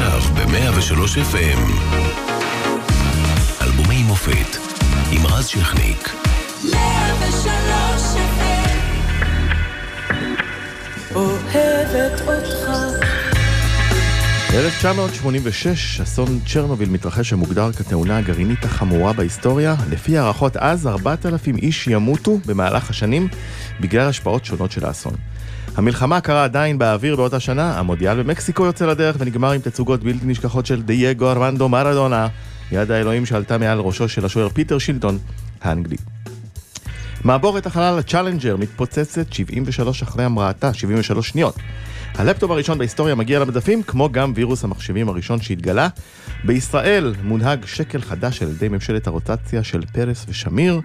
עכשיו ב-103 FM. אלבומי מופת עם רז שכניק. 103 אוהבת אותך 1986, אסון צ'רנוביל מתרחש שמוגדר כתאונה הגרעינית החמורה בהיסטוריה. לפי הערכות אז, 4,000 איש ימותו במהלך השנים בגלל השפעות שונות של האסון. המלחמה קרה עדיין באוויר באותה שנה, המונדיאל במקסיקו יוצא לדרך ונגמר עם תצוגות בלתי נשכחות של דייגו ארמנדו מרדונה, יד האלוהים שעלתה מעל ראשו של השוער פיטר שילטון האנגלי. מעבורת החלל הצ'אלנג'ר מתפוצצת 73 אחרי המראתה, 73 שניות. הלפטופ הראשון בהיסטוריה מגיע למדפים, כמו גם וירוס המחשבים הראשון שהתגלה. בישראל מונהג שקל חדש על ידי ממשלת הרוטציה של פרס ושמיר.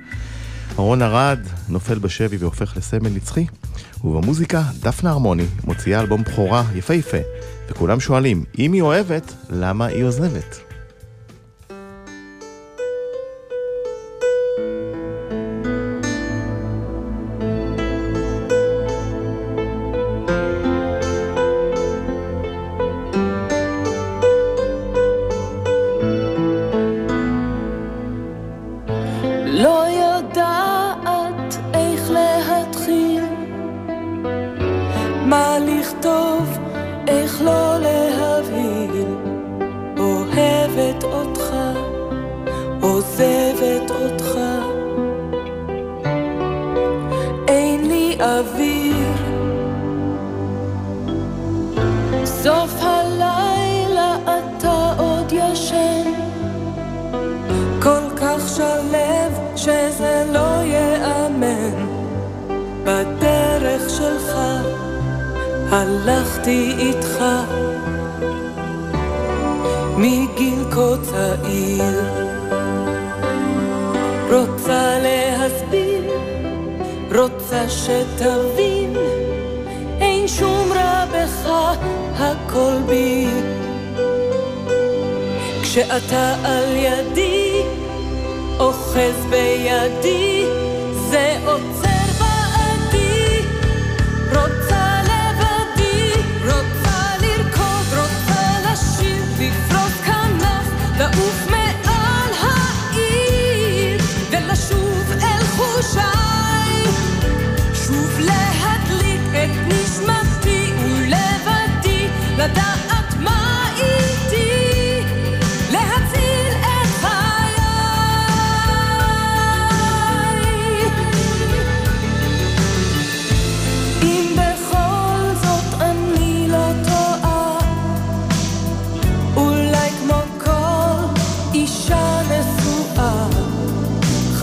רון ארד נופל בשבי והופך לסמל נצחי. ובמוזיקה, דפנה הרמוני מוציאה אלבום בכורה יפהפה, וכולם שואלים, אם היא אוהבת, למה היא עוזבת? עוזבת אותך. אין לי אוויר. סוף הלילה אתה עוד ישן. כל כך שלב שזה לא ייאמן בדרך שלך הלכתי איתך. מגיל כה רוצה להסביר רוצה שתבין אין שום רע בך הכל בי. כשאתה על ידי אוחז בידי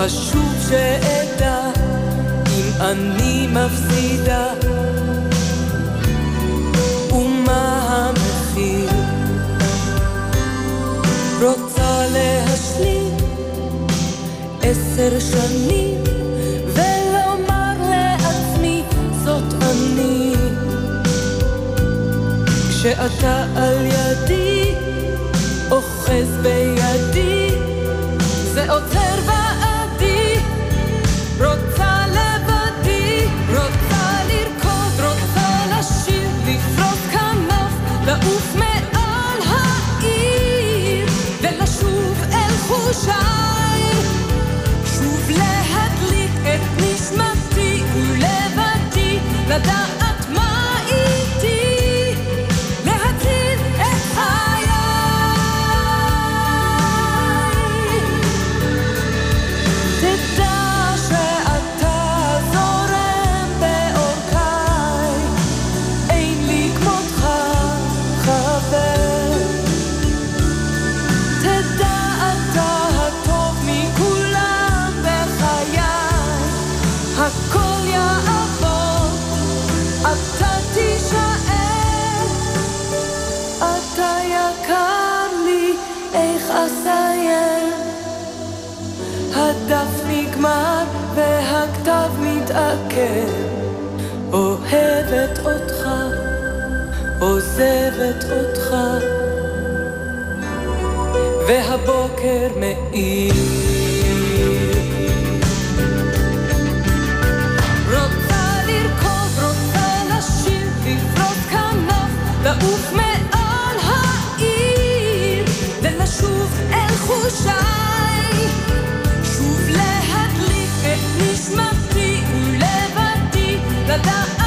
חשוב שאדע אם אני מפסידה עשר שנים ולומר לעצמי זאת אני. כשאתה על ידי אוחז בידי ולבדי לדעת עוזבת אותך, והבוקר מאיר. לעוף מעל העיר ולשוב אל חושיי שוב להדליק את נשמתי ולבדי לדעת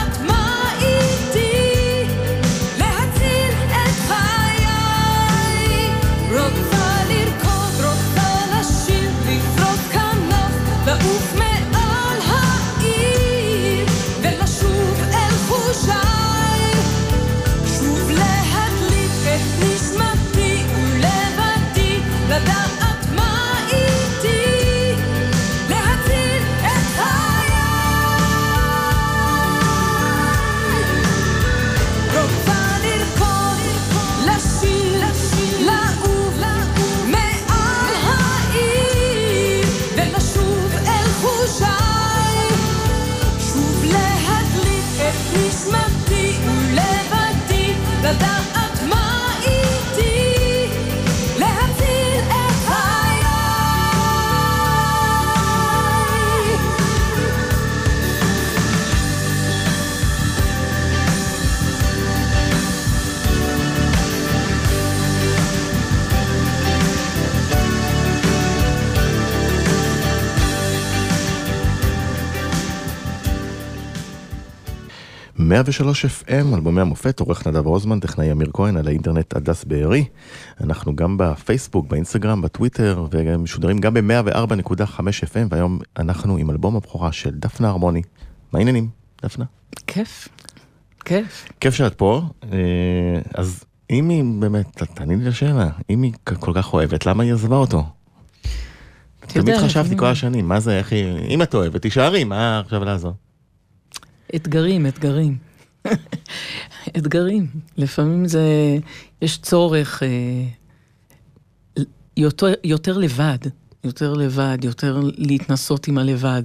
103 FM, אלבומי המופת, עורך נדב רוזמן, טכנאי אמיר כהן, על האינטרנט הדס בארי. אנחנו גם בפייסבוק, באינסטגרם, בטוויטר, ומשודרים גם ב-104.5 FM, והיום אנחנו עם אלבום הבכורה של דפנה הרמוני. מה העניינים, דפנה? כיף, כיף. כיף שאת פה, אה, אז אם היא באמת, תעני לי לשאלה, אם היא כל כך אוהבת, למה היא עזבה אותו? תמיד חשבתי כל השנים, מה זה, איך היא, אם את אוהבת, תישארי, מה עכשיו לעזור? אתגרים, אתגרים. אתגרים. לפעמים זה, יש צורך אה, יותר, יותר לבד, יותר לבד, יותר להתנסות עם הלבד.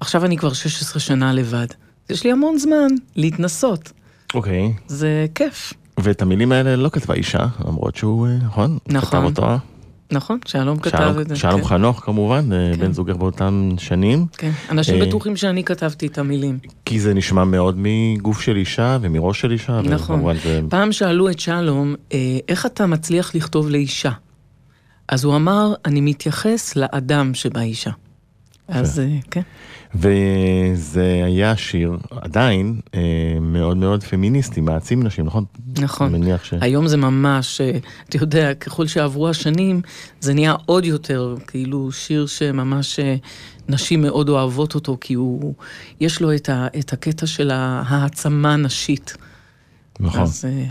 עכשיו אני כבר 16 שנה לבד. יש לי המון זמן להתנסות. אוקיי. זה כיף. ואת המילים האלה לא כתבה אישה, למרות שהוא, נכון? נכון. כתב אותו. נכון? שלום כתב שלום- את זה. שלום כן, חנוך כמובן, אה, כן. בן זוגך באותם שנים, כן. אנשים אה, בטוחים שאני כתבתי את המילים. כי זה נשמע מאוד מגוף של אישה ומראש של אישה, נכון. פעם שאלו את שלום, אה, איך אתה מצליח לכתוב לאישה? אז הוא אמר, אני מתייחס לאדם שבאישה. אז כן, וזה היה שיר עדיין אה, מאוד מאוד פמיניסטי, מעצים נשים, נכון? נכון. אני מניח ש... היום זה ממש, אה, אתה יודע, ככל שעברו השנים, זה נהיה עוד יותר, כאילו שיר שממש אה, נשים מאוד אוהבות אותו, כי הוא, יש לו את, ה, את הקטע של ההעצמה הנשית. נכון. אז אה,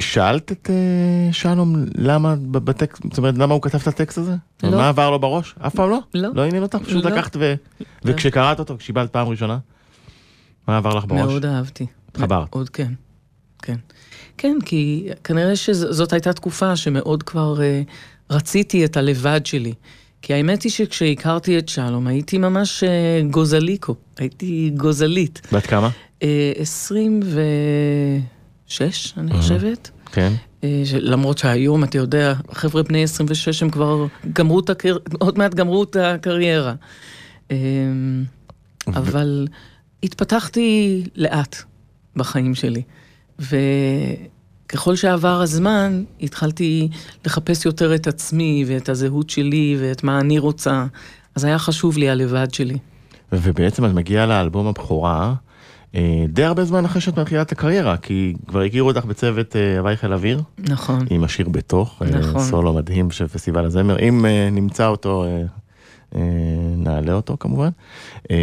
ושאלת את אה, שלום למה בטקסט, זאת אומרת, למה הוא כתב את הטקסט הזה? לא. מה עבר לו בראש? אף פעם לא? לא. לא עניין אותך? פשוט לא. לקחת ו... וכשקראת אותו, כשקיבלת פעם ראשונה, מה עבר לך בראש? מאוד אהבתי. התחברת. מאוד, כן. כן. כן, כי כנראה שזאת הייתה תקופה שמאוד כבר אה, רציתי את הלבד שלי. כי האמת היא שכשהכרתי את שלום, הייתי ממש אה, גוזליקו. הייתי גוזלית. בת כמה? אה, 26, אני חושבת. כן. אה, למרות שהיום, אתה יודע, חבר'ה בני 26 הם כבר גמרו את הקר... עוד מעט גמרו את הקריירה. אה, אבל התפתחתי לאט בחיים שלי. וככל שעבר הזמן, התחלתי לחפש יותר את עצמי ואת הזהות שלי ואת מה אני רוצה. אז היה חשוב לי הלבד שלי. ובעצם את מגיעה לאלבום הבכורה די הרבה זמן אחרי שאת מתחילה את הקריירה, כי כבר הכירו אותך בצוות אה, הוואי חיל אוויר, נכון. עם השיר בתוך, אה, נכון. סולו מדהים של פסטיבל הזמר, אם אה, נמצא אותו, אה, אה, נעלה אותו כמובן. אה,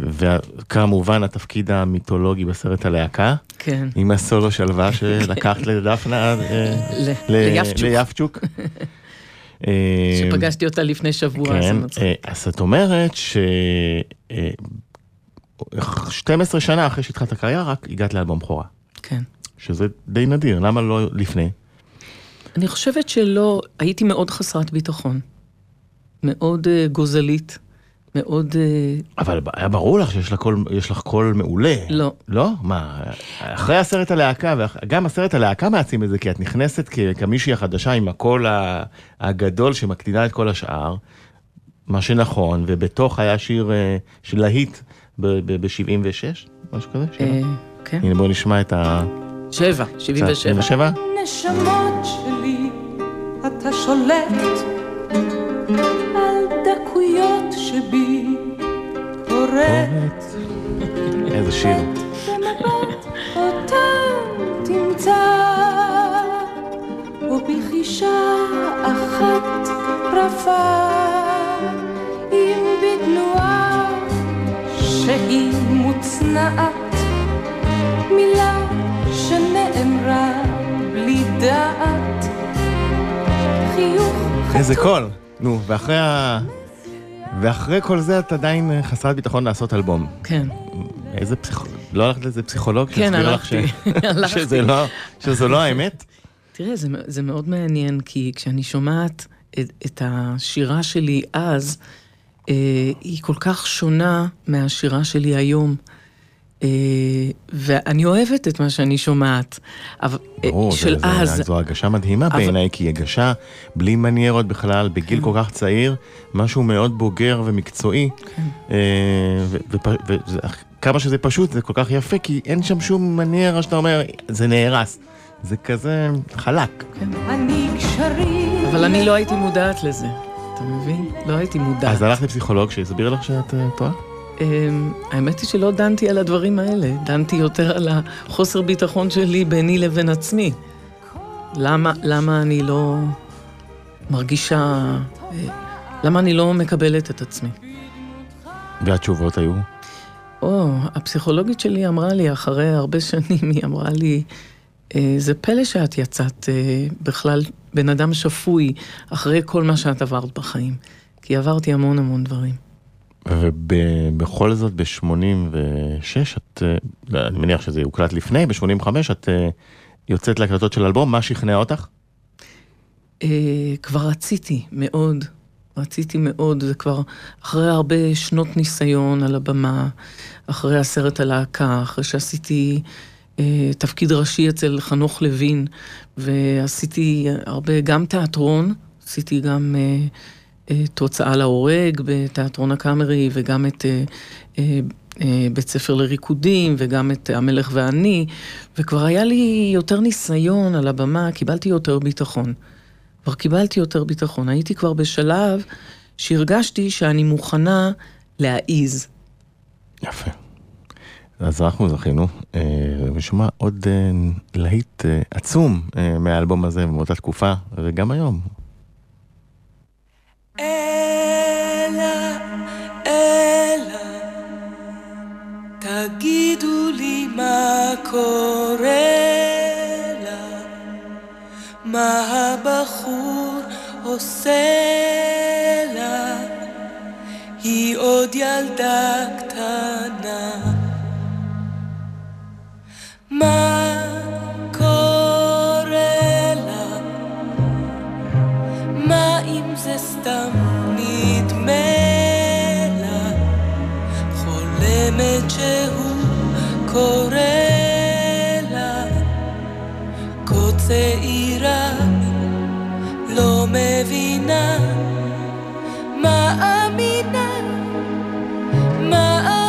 וכמובן התפקיד המיתולוגי בסרט הלהקה, כן. עם הסולו שלווה שלקחת לדפנה, אה, ליפצ'וק. אה, שפגשתי אותה לפני שבוע, אז כן. אה, אז את אומרת ש... אה, 12 שנה אחרי שהתחלת הקריירה, רק הגעת לאלבום בכורה. כן. שזה די נדיר, למה לא לפני? אני חושבת שלא, הייתי מאוד חסרת ביטחון. מאוד uh, גוזלית, מאוד... Uh, אבל היה ברור לך שיש לך קול, יש לך קול מעולה. לא. לא? מה, אחרי הסרט הלהקה, וגם הסרט הלהקה מעצים את זה, כי את נכנסת כמישהי החדשה עם הקול הגדול שמקטינה את כל השאר, מה שנכון, ובתוך היה שיר אה, של להיט ב-76, משהו כזה? שבע? uh, כן. הנה בואו נשמע את ה... שבע, שבעים ושבע. 77? נשמות שלי, אתה שולט על דקויות שבי, קוראת איזה שיר. במבט אותם תמצא, ובחישה אחת רפה, שהיא מוצנעת, מילה שנאמרה בלי דעת, חיוך איזה קול. נו, ואחרי ה... ואחרי כל זה את עדיין אה, חסרת ביטחון לעשות אלבום. כן, איזה פסיכולוג? לא הלכת לאיזה פסיכולוג? כן, הלכתי. ש- הלכתי. שזה לא- שזו לא האמת? תראה, זה, זה מאוד מעניין, כי כשאני שומעת את, את השירה שלי אז, היא כל כך שונה מהשירה שלי היום. אה, ואני אוהבת את מה שאני שומעת. אה, ברור, של זה- זה- אז. זו הגשה מדהימה אבל- בעיניי, כי היא הגשה בלי מניירות בכלל, בגיל כן. כל כך צעיר, משהו מאוד בוגר ומקצועי. כן. אה, ו- ופ- וזה- כמה שזה פשוט, זה כל כך יפה, כי אין שם שום מניירה שאתה אומר, זה נהרס. זה כזה חלק. גשרים אבל אני לא הייתי מודעת לזה, אתה מבין? לא הייתי מודעת. אז הלכת לפסיכולוג שיסביר לך שאת אה, טועה? אמ, האמת היא שלא דנתי על הדברים האלה, דנתי יותר על החוסר ביטחון שלי ביני לבין עצמי. למה, למה אני לא מרגישה, אה, למה אני לא מקבלת את עצמי? והתשובות היו? או, הפסיכולוגית שלי אמרה לי, אחרי הרבה שנים, היא אמרה לי, "אה, זה פלא שאת יצאת בכלל בן אדם שפוי אחרי כל מה שאת עברת בחיים. כי עברתי המון המון דברים. ובכל זאת, ב-86, את, אה, אני מניח שזה הוקלט לפני, ב-85, את אה, יוצאת להקלטות של אלבום, מה שכנע אותך? אה, כבר רציתי מאוד, רציתי מאוד, זה כבר אחרי הרבה שנות ניסיון על הבמה, אחרי הסרט הלהקה, אחרי שעשיתי תפקיד ראשי אצל חנוך לוין, ועשיתי הרבה, גם תיאטרון, עשיתי גם אה, אה, תוצאה להורג בתיאטרון הקאמרי, וגם את... אה, אה, אה, בית ספר לריקודים, וגם את המלך ואני, וכבר היה לי יותר ניסיון על הבמה, קיבלתי יותר ביטחון. כבר קיבלתי יותר ביטחון. הייתי כבר בשלב שהרגשתי שאני מוכנה להעיז. יפה. אז אנחנו זכינו, ושמע עוד להיט עצום מהאלבום הזה מאותה תקופה, וגם היום. אלה, אלה, תגידו לי מה קורה לה, מה הבחור עושה לה, היא עוד ילדה קטנה. מה סתם נדמה לה? חולמת שהוא קורא לה, כה צעירה, לא מבינה, מאמינה, מאמינה.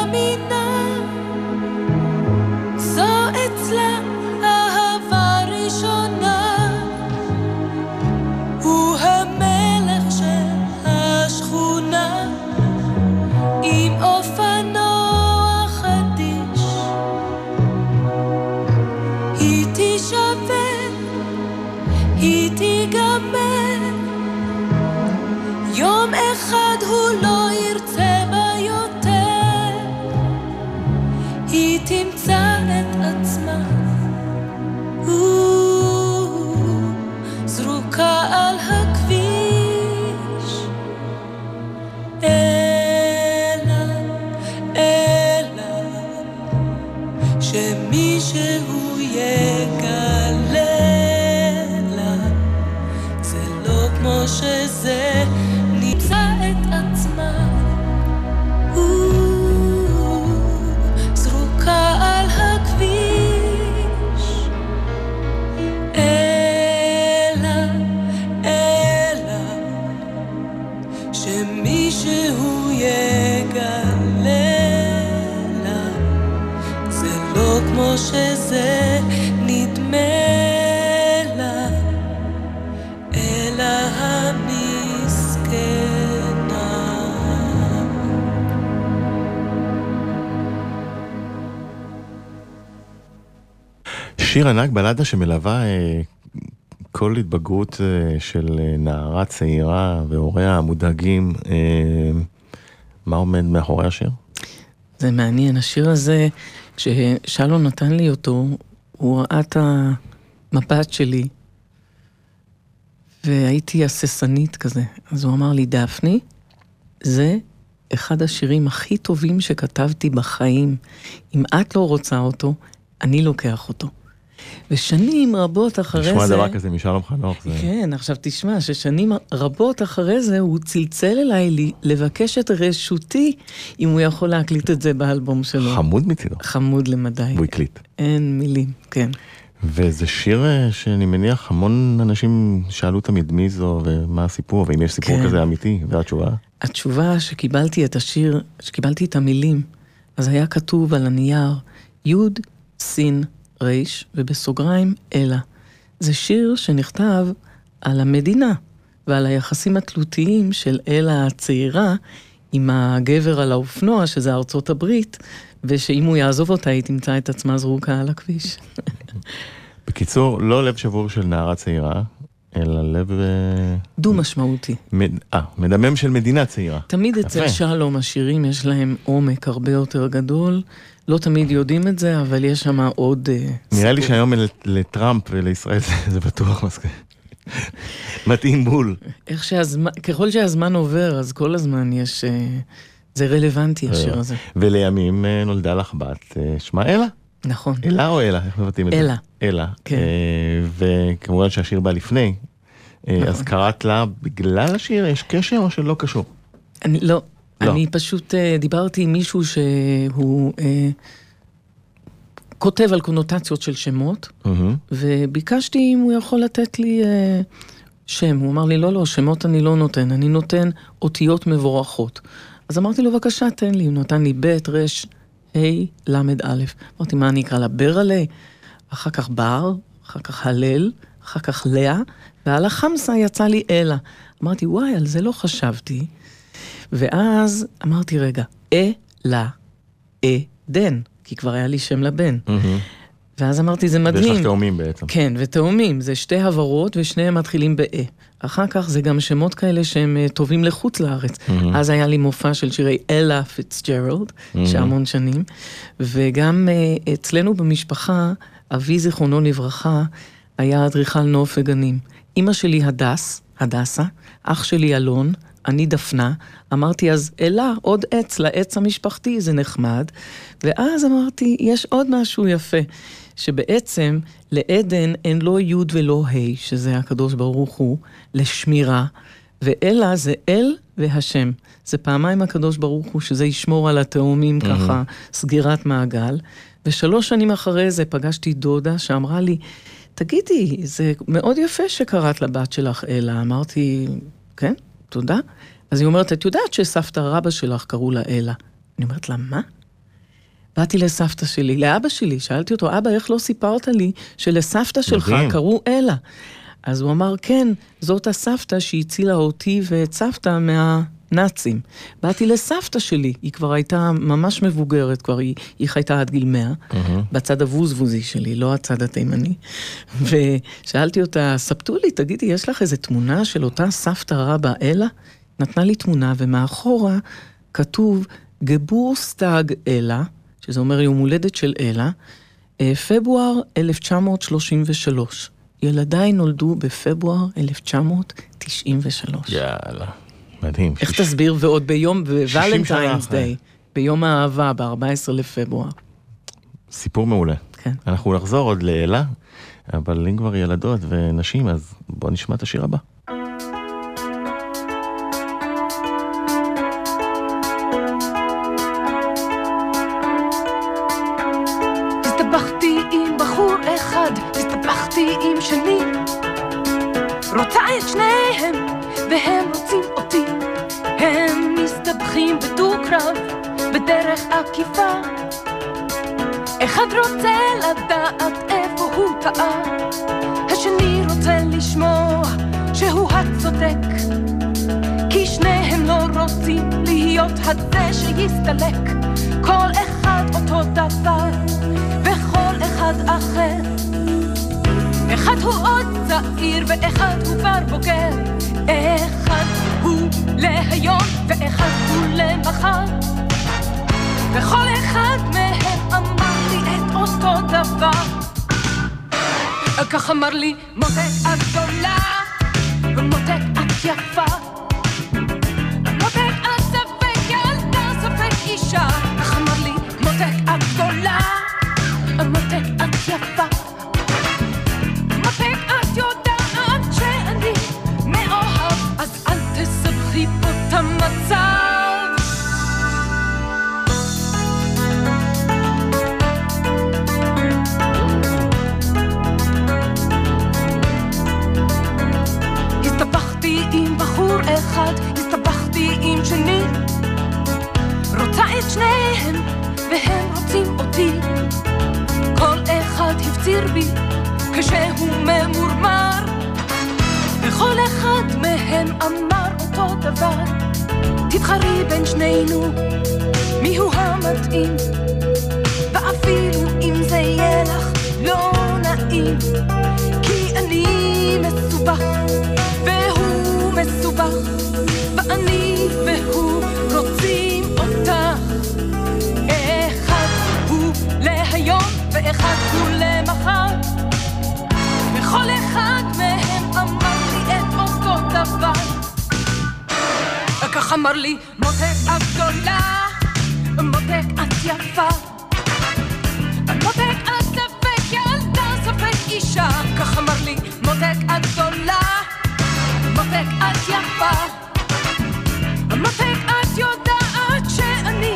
ענק בלדה שמלווה אה, כל התבגרות אה, של אה, נערה צעירה והוריה המודאגים. אה, מה עומד מאחורי השיר? זה מעניין, השיר הזה, כששלום נתן לי אותו, הוא ראה את המבט שלי, והייתי הססנית כזה. אז הוא אמר לי, דפני, זה אחד השירים הכי טובים שכתבתי בחיים. אם את לא רוצה אותו, אני לוקח אותו. ושנים רבות אחרי לשמוע זה... דבר כזה משלום חנוך זה... כן, עכשיו תשמע, ששנים רבות אחרי זה הוא צלצל אליי לי לבקש את רשותי אם הוא יכול להקליט את זה באלבום שלו. חמוד מצידו. חמוד למדי. והוא הקליט. אין מילים, כן. וזה שיר אה, שאני מניח המון אנשים שאלו תמיד מי זו ומה הסיפור, ואם יש סיפור כן. כזה אמיתי, והתשובה? התשובה שקיבלתי את השיר, שקיבלתי את המילים, אז היה כתוב על הנייר י' ס' ר' ובסוגריים אלה. זה שיר שנכתב על המדינה ועל היחסים התלותיים של אלה הצעירה עם הגבר על האופנוע, שזה ארצות הברית, ושאם הוא יעזוב אותה היא תמצא את עצמה זרוקה על הכביש. בקיצור, לא לב שבור של נערה צעירה, אלא לב... אה, דו משמעותי. מד- אה, מדמם של מדינה צעירה. תמיד אצל. שלום השירים יש להם עומק הרבה יותר גדול. לא תמיד יודעים את זה, אבל יש שם עוד אה, נראה לי. שהיום לטראמפ ולישראל זה- בטוח מסכים. מתאים בול. איך שהזמן, ככל שהזמן עובר, אז כל הזמן יש... אה, זה רלוונטי, השיר הזה. ולימים אה, נולדה לך בת, אה, שמה אלה? נכון. אלה או אלה? איך מבטאים את זה? אלה. אלה. כן. אה, וכמובן שהשיר בא לפני. אה, נכון. אז קראת לה בגלל השיר? יש קשר או שלא קשור? אני לא, לא. אני פשוט אה, דיברתי עם מישהו שהוא אה, כותב על קונוטציות של שמות, מהמם. וביקשתי אם הוא יכול לתת לי אה, שם. הוא אמר לי, לא, לא, שמות אני לא נותן, אני נותן אותיות מבורכות. אז אמרתי לו, בבקשה, תן לי. הוא נתן לי ב', ר', ה', ל', א'. אמרתי, מה אני אקרא לה? ברלה? אחר כך בר, אחר כך הלל, אחר כך לאה, ועל החמסה יצא לי אלה. אמרתי, וואי, על זה לא חשבתי. ואז אמרתי, רגע, אלה, עדן, כי כבר היה לי שם לבן. ואז אמרתי, זה ויש מדהים. לך תאומים בעצם. כן, ותאומים, זה שתי הברות ושניהם מתחילים ב-אה. אחר כך זה גם שמות כאלה שהם אה, טובים לחוץ לארץ. מהמם. אז היה לי מופע של שירי אלה פיצג'רלד, מהמם. שהמון שנים, וגם אה, אצלנו במשפחה, אבי זיכרונו לברכה, היה אדריכל נוף וגנים. אימא שלי הדס, הדסה, אח שלי אלון, אני דפנה, אמרתי אז אלה, עוד עץ לעץ המשפחתי, זה נחמד. ואז אמרתי, יש עוד משהו יפה, שבעצם לעדן אין לא י' ולא ה', שזה הקדוש ברוך הוא, לשמירה, ואלה זה אל והשם. זה פעמיים הקדוש ברוך הוא, שזה ישמור על התאומים ככה, סגירת מעגל. ושלוש שנים אחרי זה פגשתי דודה שאמרה לי, תגידי, זה מאוד יפה שקראת לבת שלך אלה. אמרתי, כן, תודה. אז היא אומרת, את יודעת שסבתא רבא שלך קראו לה אלה. אני אומרת לה, מה? באתי לסבתא שלי, לאבא שלי, שאלתי אותו, אבא, איך לא סיפרת לי שלסבתא שלך מדהים. קראו אלה? אז הוא אמר, כן, זאת הסבתא שהצילה אותי ואת סבתא מהנאצים. באתי לסבתא שלי, היא כבר הייתה ממש מבוגרת, כבר היא, היא חייתה עד גיל 100, מהמם. בצד הבוזבוזי שלי, לא הצד התימני. ושאלתי אותה, ספטו לי, תגידי, יש לך איזה תמונה של אותה סבתא רבא אלה? נתנה לי תמונה, ומאחורה כתוב Geburtstag אלה, שזה אומר יום הולדת של אלה, אה, פברואר 1933. ילדיי נולדו בפברואר 1993. יאללה. מדהים. איך שיש- תסביר? ועוד ביום, בוולנטיינס. דיי, ביום האהבה, ב-14 לפברואר. סיפור מעולה. כן. אנחנו נחזור עוד לאלה, אבל אם כבר ילדות ונשים, אז בוא נשמע את השיר הבא. כבר בוגר. אחד הוא להיום ואחד הוא למחר. וכל אחד מהם אמר לי את אותו דבר. כך אמר לי מותק את גדולה, ומותק את יפה. מותק את ספק ילדה, ספק אישה. כך אמר לי מותק את גדולה, מותק את יפה. אמר לי, מותק את גדולה, מותק את יפה. מותק את ספק ילדה, ספק אישה. כך אמר לי, מותק את גדולה, מותק את יפה. מותק את יודעת שאני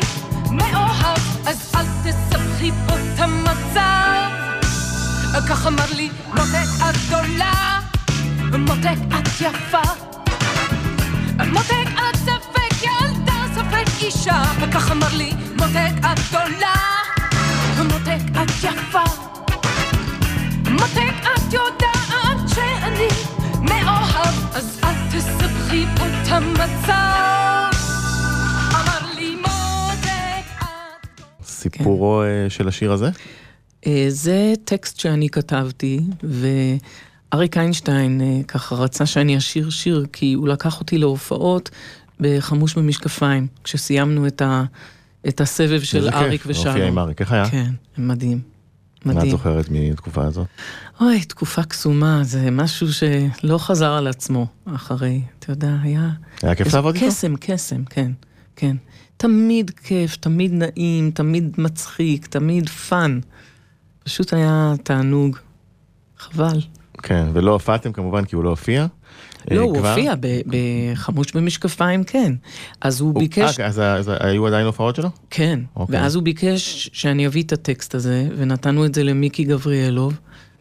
מאוהב, אז אל תסבכי פה את המצב. כך אמר לי, מותק את גדולה, מותק את יפה. וכך אמר לי, מותק את גדולה, מותק את יפה. מותק את יודעת שאני מאוהב, אז אל תסבכי פה את המצב. אמר לי מותק את... סיפורו אה, של השיר הזה? אה, זה טקסט שאני כתבתי, ואריק איינשטיין אה, ככה רצה שאני אשיר שיר, כי הוא לקח אותי להופעות בחמוש במשקפיים, כשסיימנו את, ה, את הסבב של איזה כיף, אריק ושלום. להופיע עם אריק, איך היה? כן, מדהים. מה את מדהים. זוכרת מתקופה הזאת? אוי, תקופה קסומה, זה משהו שלא חזר על עצמו אחרי, אתה יודע, היה... היה כיף לעבוד איתו? קסם, קסם, כן, כן. תמיד כיף, תמיד נעים, תמיד מצחיק, תמיד fun. פשוט היה תענוג. חבל. כן, ולא הופעתם כמובן כי הוא לא הופיע. לא, אה, הוא כבר? הופיע ב- בחמוש במשקפיים, כן. אז הוא הוא- ביקש... אה, אז אז היו עדיין הופעות שלו? כן, אוקיי. ואז הוא ביקש שאני אביא את הטקסט הזה, ונתנו את זה למיקי גבריאלוב,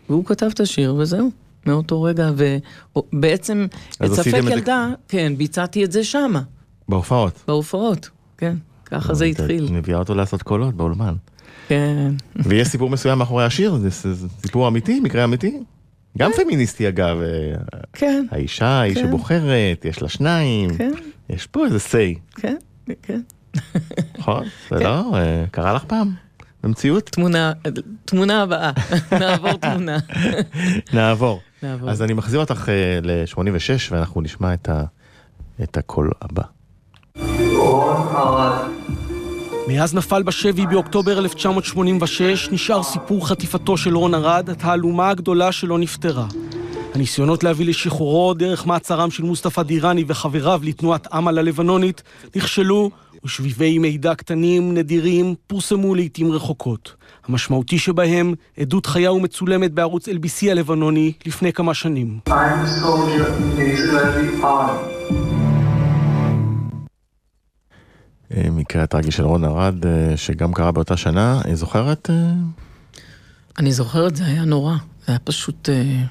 והוא כתב את השיר, וזהו, מאותו רגע, ובעצם את ספק זה- ילדה, כן, ביצעתי את זה שמה, בהופעות. בהופעות, כן, ככה זה את התחיל, מביאה אותו לעשות קולות באולמן. כן. ויש סיפור מסוים מאחורי השיר, זה זה- זה סיפור אמיתי, מקרה אמיתי. גם פמיניסטי אגב, אה, כן, האישה היא כן. שבוחרת, יש לה שניים, כן, יש פה איזה say, כן, כן. נכון? זה לא, אה, קרה לך פעם? במציאות? תמונה, תמונה הבאה, נעבור תמונה. נעבור. נעבור. אז אני מחזיר אותך אה, ל-86 ואנחנו נשמע את ה- את הקול הבא. מאז נפל בשבי באוקטובר 1986, נשאר סיפור חטיפתו של רון ארד, התעלומה הגדולה שלא נפתרה. הניסיונות להביא לשחרורו דרך מעצרם של מוסטפא דיראני וחבריו לתנועת אמל הלבנונית נכשלו, ושביבי מידע קטנים, נדירים, פורסמו לעיתים רחוקות. המשמעותי שבהם, עדות חיה ומצולמת בערוץ LBC הלבנוני לפני כמה שנים. I'm soldier אה, מקרה הטרגי של רון ארד, אה, שגם קרה באותה שנה, אה, זוכרת? אני זוכרת, זה היה נורא, זה היה פשוט אה,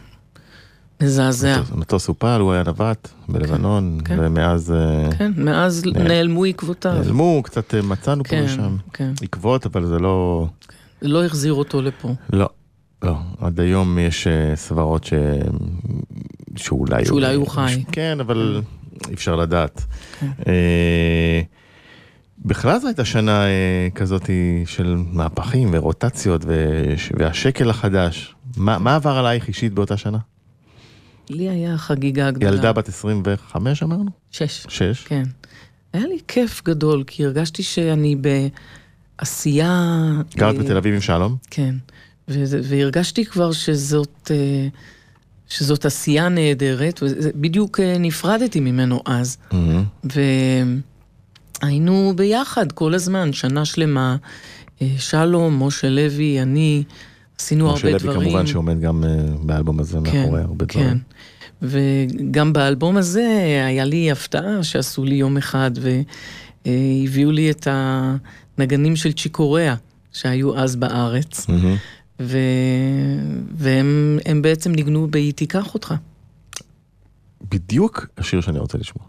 מזעזע. מטוס- הופל, הוא היה נווט בלבנון, כן. ומאז אה, כן, מאז נעלמו עקבותיו. נעלמו, קצת מצאנו פה כן, ושם כן. עקבות, אבל זה לא... לא החזיר אותו לפה. לא, לא. עד היום יש סברות ש... שאולי שאולי הוא חי. כן, אבל אי אפשר לדעת. כן. אה, בכלל זו הייתה שנה אה, כזאת של מהפכים ורוטציות וש- והשקל החדש. מה, מה עבר עלייך אישית באותה שנה? לי היה חגיגה גדולה. ילדה בת 25 אמרנו? שש. שש. כן. היה לי כיף גדול, כי הרגשתי שאני בעשייה... גרת אה, בתל אביב עם שלום? כן. וזה- והרגשתי כבר שזאת, אה, שזאת עשייה נהדרת, ובדיוק אה, נפרדתי ממנו אז. מהמם. והיינו ביחד כל הזמן, שנה שלמה. אה, שלום, משה לוי, אני, עשינו הרבה משה דברים. לוי כמובן שעומד גם אה, באלבום הזה מאחורי הרבה כן. דברים. וגם באלבום הזה היה לי הפתעה שעשו לי יום אחד, והביאו לי את הנגנים של צ'יקוריאה, שהיו אז בארץ, מהמם. ו... והם הם בעצם ניגנו ב"היא תיקח אותך". בדיוק השיר שאני רוצה לשמוע.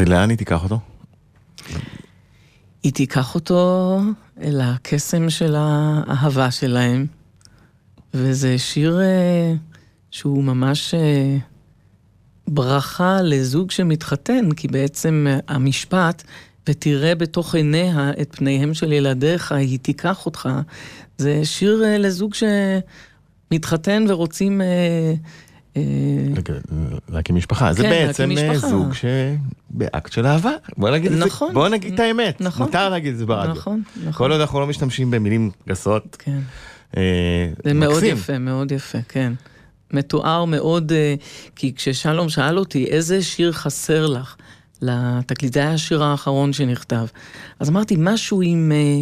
ולאן היא תיקח אותו? היא תיקח אותו אל הקסם של האהבה שלהם, וזה שיר אה, שהוא ממש אה, ברכה לזוג שמתחתן, כי בעצם אה, המשפט, ותראה בתוך עיניה את פניהם של ילדיך, היא תיקח אותך, זה שיר לזוג שמתחתן ורוצים... להקים משפחה. זה כן, בעצם אה. זוג שבאקט של אהבה. בוא נגיד את זה, נכון. בוא נגיד את האמת. נכון. מותר להגיד את זה ברדיו. נכון, נכון. כל עוד אנחנו לא משתמשים במילים גסות. כן. אה, זה מאוד. יפה, מאוד יפה, כן. מתואר מאוד, אה, כי כששלום שאל אותי איזה שיר חסר לך לתקליט, זה היה השיר האחרון שנכתב. אז אמרתי, משהו עם אה,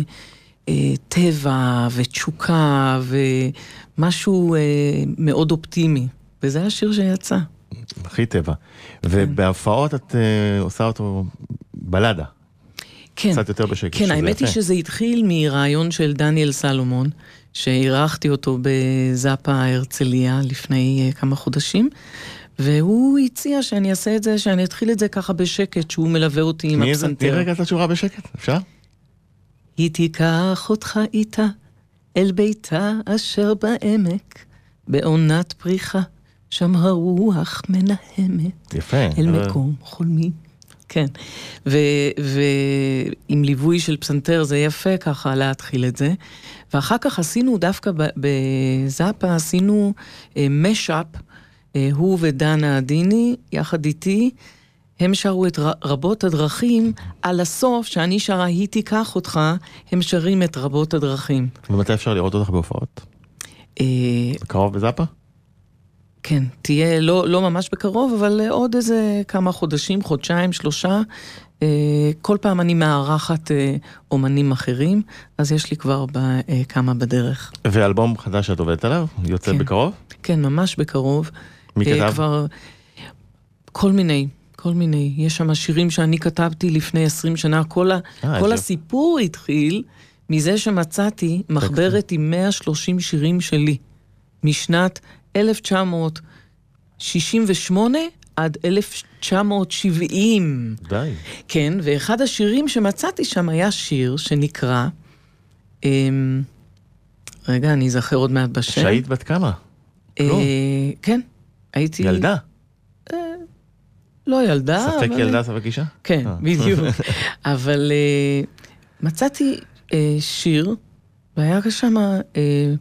אה, טבע ותשוקה ומשהו אה, מאוד אופטימי, וזה השיר שיצא. הכי טבע. ובהופעות את אה, עושה אותו בלדה. כן. קצת יותר בשקט. כן, האמת היא יפה. שזה התחיל מרעיון של דניאל סלומון, שאירחתי אותו בזאפה הרצליה לפני אה, כמה חודשים, והוא הציע שאני אעשה את זה, שאני אתחיל את זה ככה בשקט, שהוא מלווה אותי עם תני הפסנתר. רגע את התשורה בשקט, אפשר? היא תיקח אותך איתה אל ביתה אשר בעמק, בעונת פריחה, שם הרוח מנהמת. יפה. אל אבל- מקום חולמי. כן, ועם ליווי של פסנתר זה יפה ככה להתחיל את זה. ואחר כך עשינו דווקא בזאפה, עשינו משאפ, הוא ודנה עדיני, יחד איתי, הם שרו את רבות הדרכים, על הסוף, שאני שרה היא תיקח אותך, הם שרים את רבות הדרכים. ומתי אפשר לראות אותך בהופעות? אה, קרוב בזאפה? כן, תהיה לא, לא ממש בקרוב, אבל אה, עוד איזה כמה חודשים, חודשיים, שלושה. אה, כל פעם אני מארחת אה, אומנים אחרים, אז יש לי כבר כמה בדרך. ואלבום חדש שאת עובדת עליו? יוצא כן. בקרוב? כן, ממש בקרוב. מי כתב? כבר... כל מיני, כל מיני. יש שם שירים שאני כתבתי לפני 20 שנה. כל, ה... כל הסיפור התחיל מזה שמצאתי מחברת עם 130 שירים שלי, משנת 1968 עד 1970. די. כן, ואחד השירים שמצאתי שם היה שיר שנקרא... אמ, רגע, אני אזכר עוד מעט בשם. שהיית בת כמה? אה, כן, הייתי... ילדה? לא ילדה, ספק אבל... ילדה, ספק אישה? כן, אה. בדיוק. אבל אה, מצאתי אה, שיר, והיה שם, אה,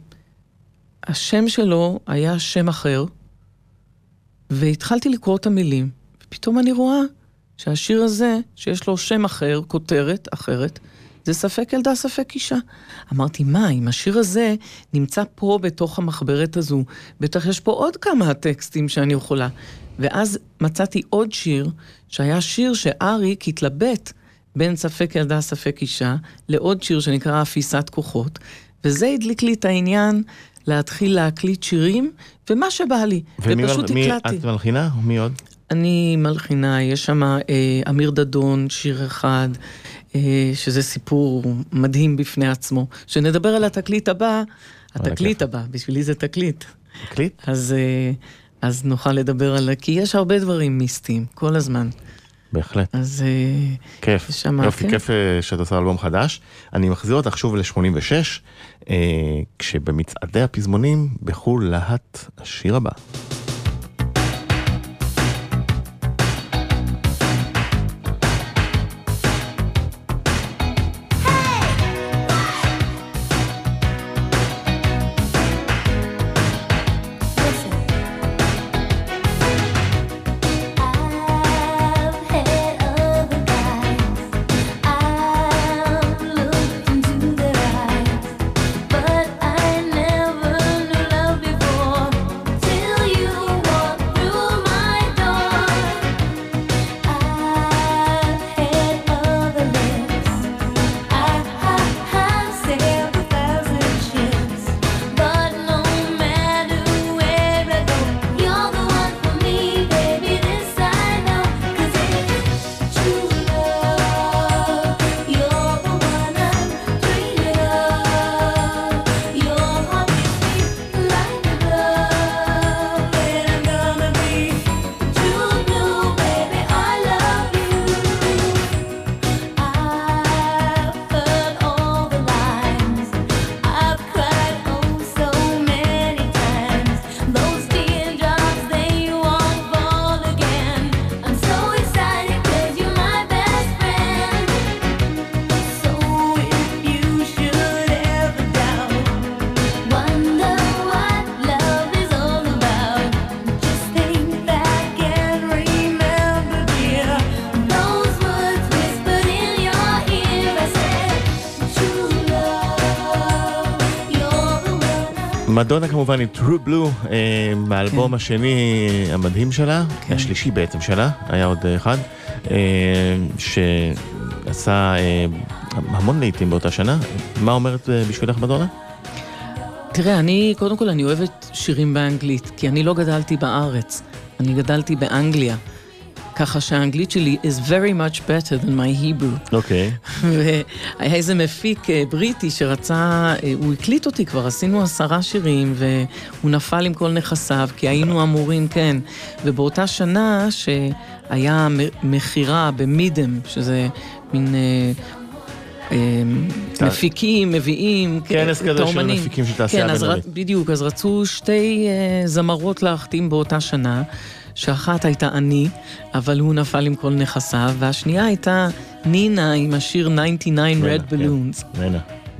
השם שלו היה שם אחר, והתחלתי לקרוא את המילים, ופתאום אני רואה שהשיר הזה, שיש לו שם אחר, כותרת אחרת, זה ספק ילדה, ספק אישה. אמרתי, מה, אם השיר הזה נמצא פה בתוך המחברת הזו, בטח יש פה עוד כמה טקסטים שאני יכולה. ואז מצאתי עוד שיר, שהיה שיר שאריק התלבט בין ספק ילדה, ספק אישה, לעוד שיר שנקרא אפיסת כוחות, וזה הדליק לי את העניין להתחיל להקליט שירים, ומה שבא לי, ופשוט מי- הקלטתי. את מלחינה? מי עוד? אני מלחינה, יש שם אה, אמיר דדון, שיר אחד, אה, שזה סיפור מדהים בפני עצמו. שנדבר על התקליט הבא, התקליט הבא, בשבילי זה תקליט. הקליט? אז, אה, אז נוכל לדבר על... כי יש הרבה דברים מיסטיים, כל הזמן. בהחלט. אז אה, כיף. שם, יופי, כן. כיף אה, שאת עושה אלבום חדש. אני מחזיר אותך שוב ל-86, אה, כשבמצעדי הפזמונים בחו"ל להט השיר הבא. מדונה כמובן עם True Blue, אה, מהאלבום כן. השני המדהים שלה, כן. השלישי בעצם שלה, היה עוד אחד, אה, שעשה אה, המון לעיתים באותה שנה. מה אומרת אה, בשבילך מדונה? תראה, אני, קודם כל, אני אוהבת שירים באנגלית, כי אני לא גדלתי בארץ, אני גדלתי באנגליה. ככה שהאנגלית שלי is very much better than my Hebrew. אוקיי. והיה איזה מפיק אה, בריטי שרצה, אה, הוא הקליט אותי כבר, עשינו עשרה שירים, והוא נפל עם כל נכסיו, כי היינו אמורים, כן. ובאותה שנה שהיה מכירה במידם, שזה מין... אה, אה, מפיקים, מביאים, כנס כזה של. מפיקים של תעשייה כן, בינלאומית. ר- בדיוק, אז רצו שתי זמרות להחתים באותה שנה, שאחת הייתה אני, אבל הוא נפל עם כל נכסיו, והשנייה הייתה נינה עם השיר 99 Red כן. Balloons. נינה.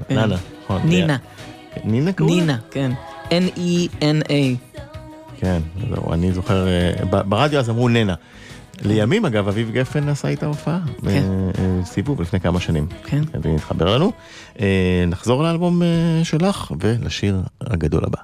כן. ננה. נכון. נינה, נינה קראו לה? נינה, כן. N-E-N-A. כן, זהו, אני זוכר, אה, ברדיו אז אמרו ננה. לימים, אגב, אביב גפן עשה איתה הופעה, כן. אה, אה, סיבוב לפני כמה שנים. כן. כדי להתחבר לנו. נחזור לאלבום שלך ולשיר הגדול הבא.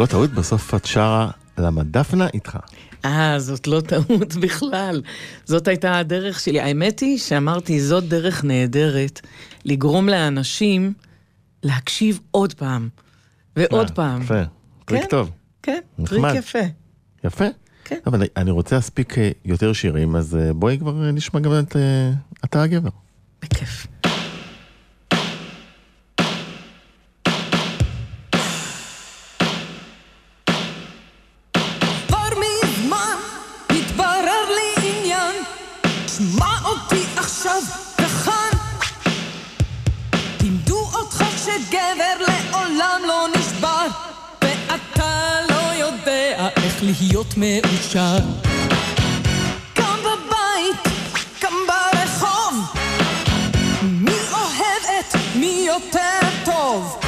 לא טעות, בסוף את שרה למה דפנה איתך. אה, זאת לא טעות בכלל. זאת הייתה הדרך שלי. האמת היא שאמרתי, זאת דרך נהדרת לגרום לאנשים להקשיב עוד פעם, ועוד אה, פעם. יפה, טריק כן. טוב. כן. טריק יפה. יפה. כן. אבל אני- רוצה להספיק אה, יותר שירים, אז אה, בואי כבר נשמע גם את אתה הגבר. בכיף. עכשיו וכאן. לימדו אותך שגבר לעולם לא נשבר, ואתה לא יודע איך להיות מאושר. גם בבית, גם ברחוב, מי אוהב את מי יותר טוב?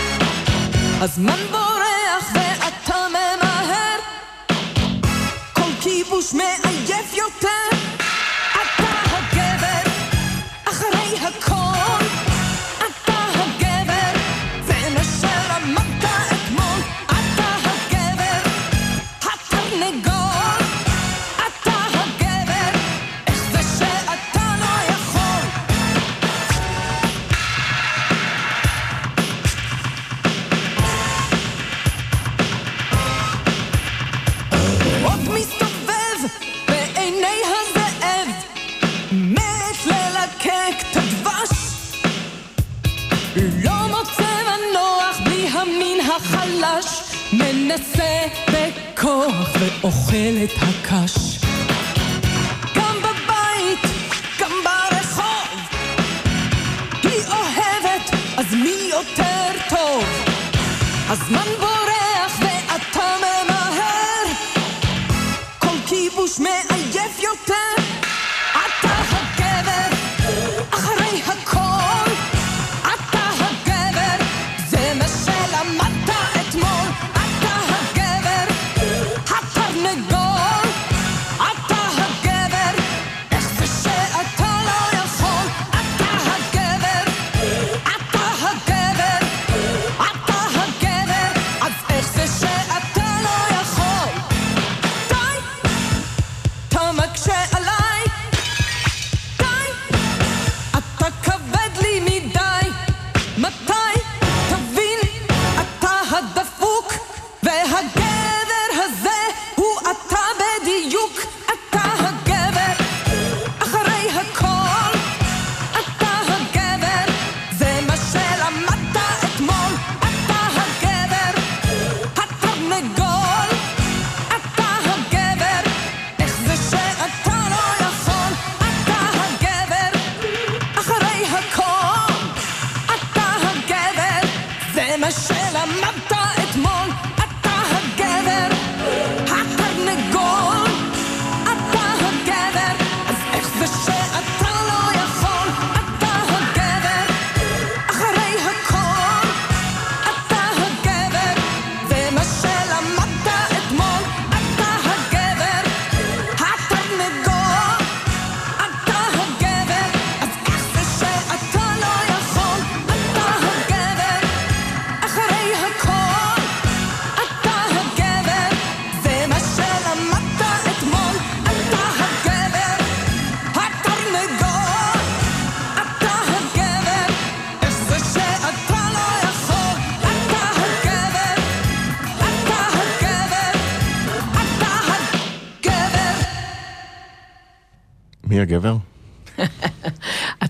הזמן בורח ואתה ממהר כל כיבוש מעייף יותר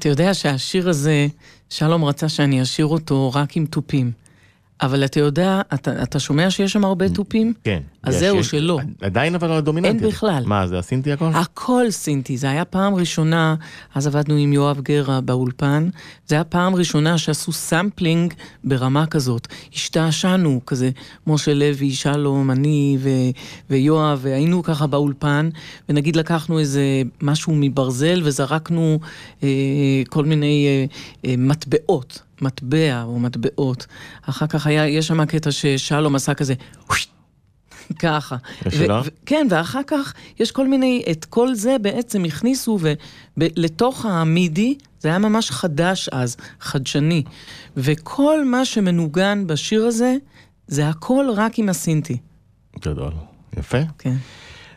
אתה יודע שהשיר הזה, שלום רצה שאני אשיר אותו רק עם תופים. אבל אתה יודע, אתה, אתה שומע שיש שם הרבה תופים? כן. אז זהו, יש. שלא. עדיין אבל הדומיננטי. אין בכלל. מה, זה הסינטי הכל? הכל סינטי, זה היה פעם ראשונה, אז עבדנו עם יואב גרה באולפן, זה היה פעם ראשונה שעשו sampling ברמה כזאת. השתעשענו, כזה, משה לוי, שלום, אני ו- ויואב, והיינו ככה באולפן, ונגיד לקחנו איזה משהו מברזל וזרקנו אה, כל מיני אה, אה, מטבעות, מטבע או מטבעות. אחר כך היה, יש שם קטע ששלום עשה כזה, ככה. ו- ו- כן, ואחר כך יש כל מיני, את כל זה בעצם הכניסו לתוך המידי, זה היה ממש חדש אז, חדשני. וכל מה שמנוגן בשיר הזה, זה הכל רק עם הסינטי. גדול. יפה. כן.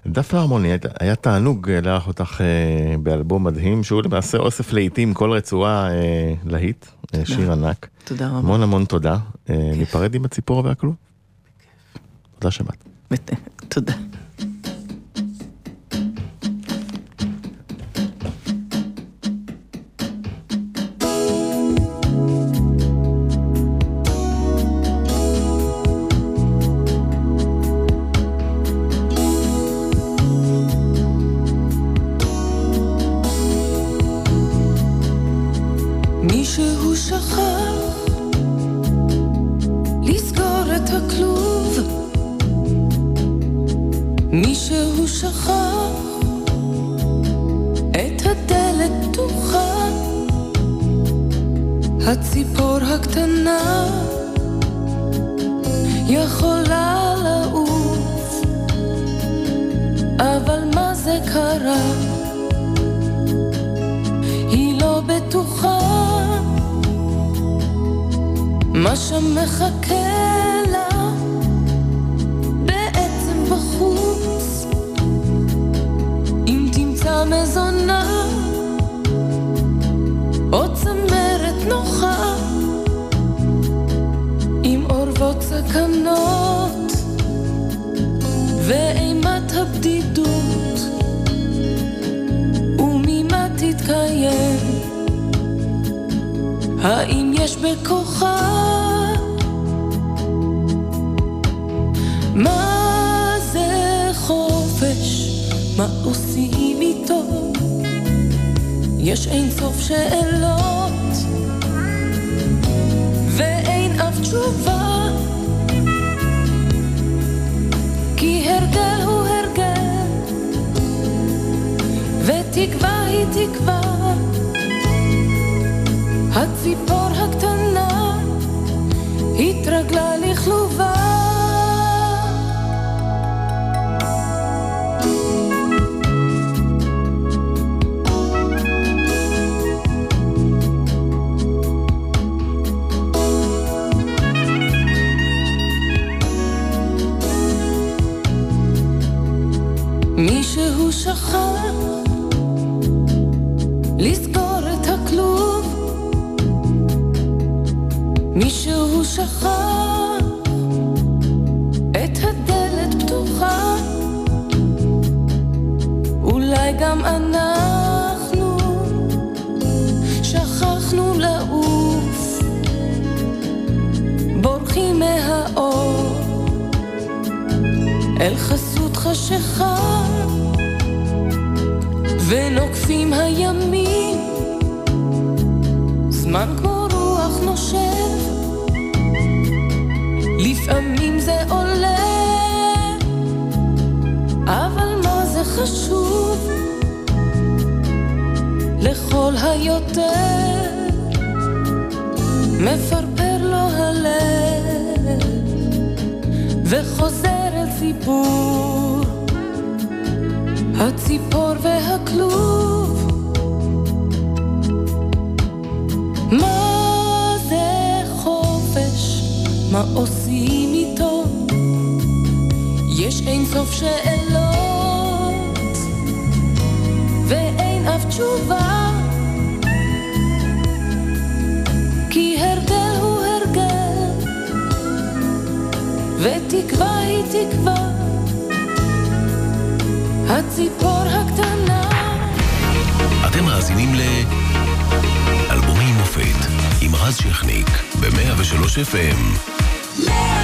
דפנה הרמוני, היה- תענוג לארח אותך אה, באלבום מדהים, שהוא למעשה אוסף להיטים, כל רצועה אה, להיט, אה, שיר ענק. תודה רבה. המון המון תודה. אה, ניפרד עם הציפור והכלום? תודה שבאת. מת- תודה. בטוחה. מה שם מחכה לה בעצם בחוץ. אם תמצא מזונה או צמרת נוחה. עם אורוות סכנות ואימת הבדידות האם יש בכוחה? מה זה חופש? מה עושים איתו? יש אין סוף שאלות ואין אף תשובה כי הרגל הוא הרגל ותקווה היא תקווה הציפור הקטנה התרגלה לכלובה מישהו שכח את הדלת פתוחה. אולי גם אנחנו שכחנו לעוף. בורחים מהאור אל חסות חשיכה ונוקפים הימים. זמן כמו לפעמים זה עולה אבל מה זה חשוב? לכל היותר מפרפר לו הלב וחוזר אל סיפור הציפור והכלוב. מה מה עושים איתו? יש אין סוף שאלות ואין אף תשובה כי הרגל הוא הרגל ותקווה היא תקווה הציפור הקטנה אתם מאזינים ל... אלבומי מופת עם רז שכניק ב-103 FM. Let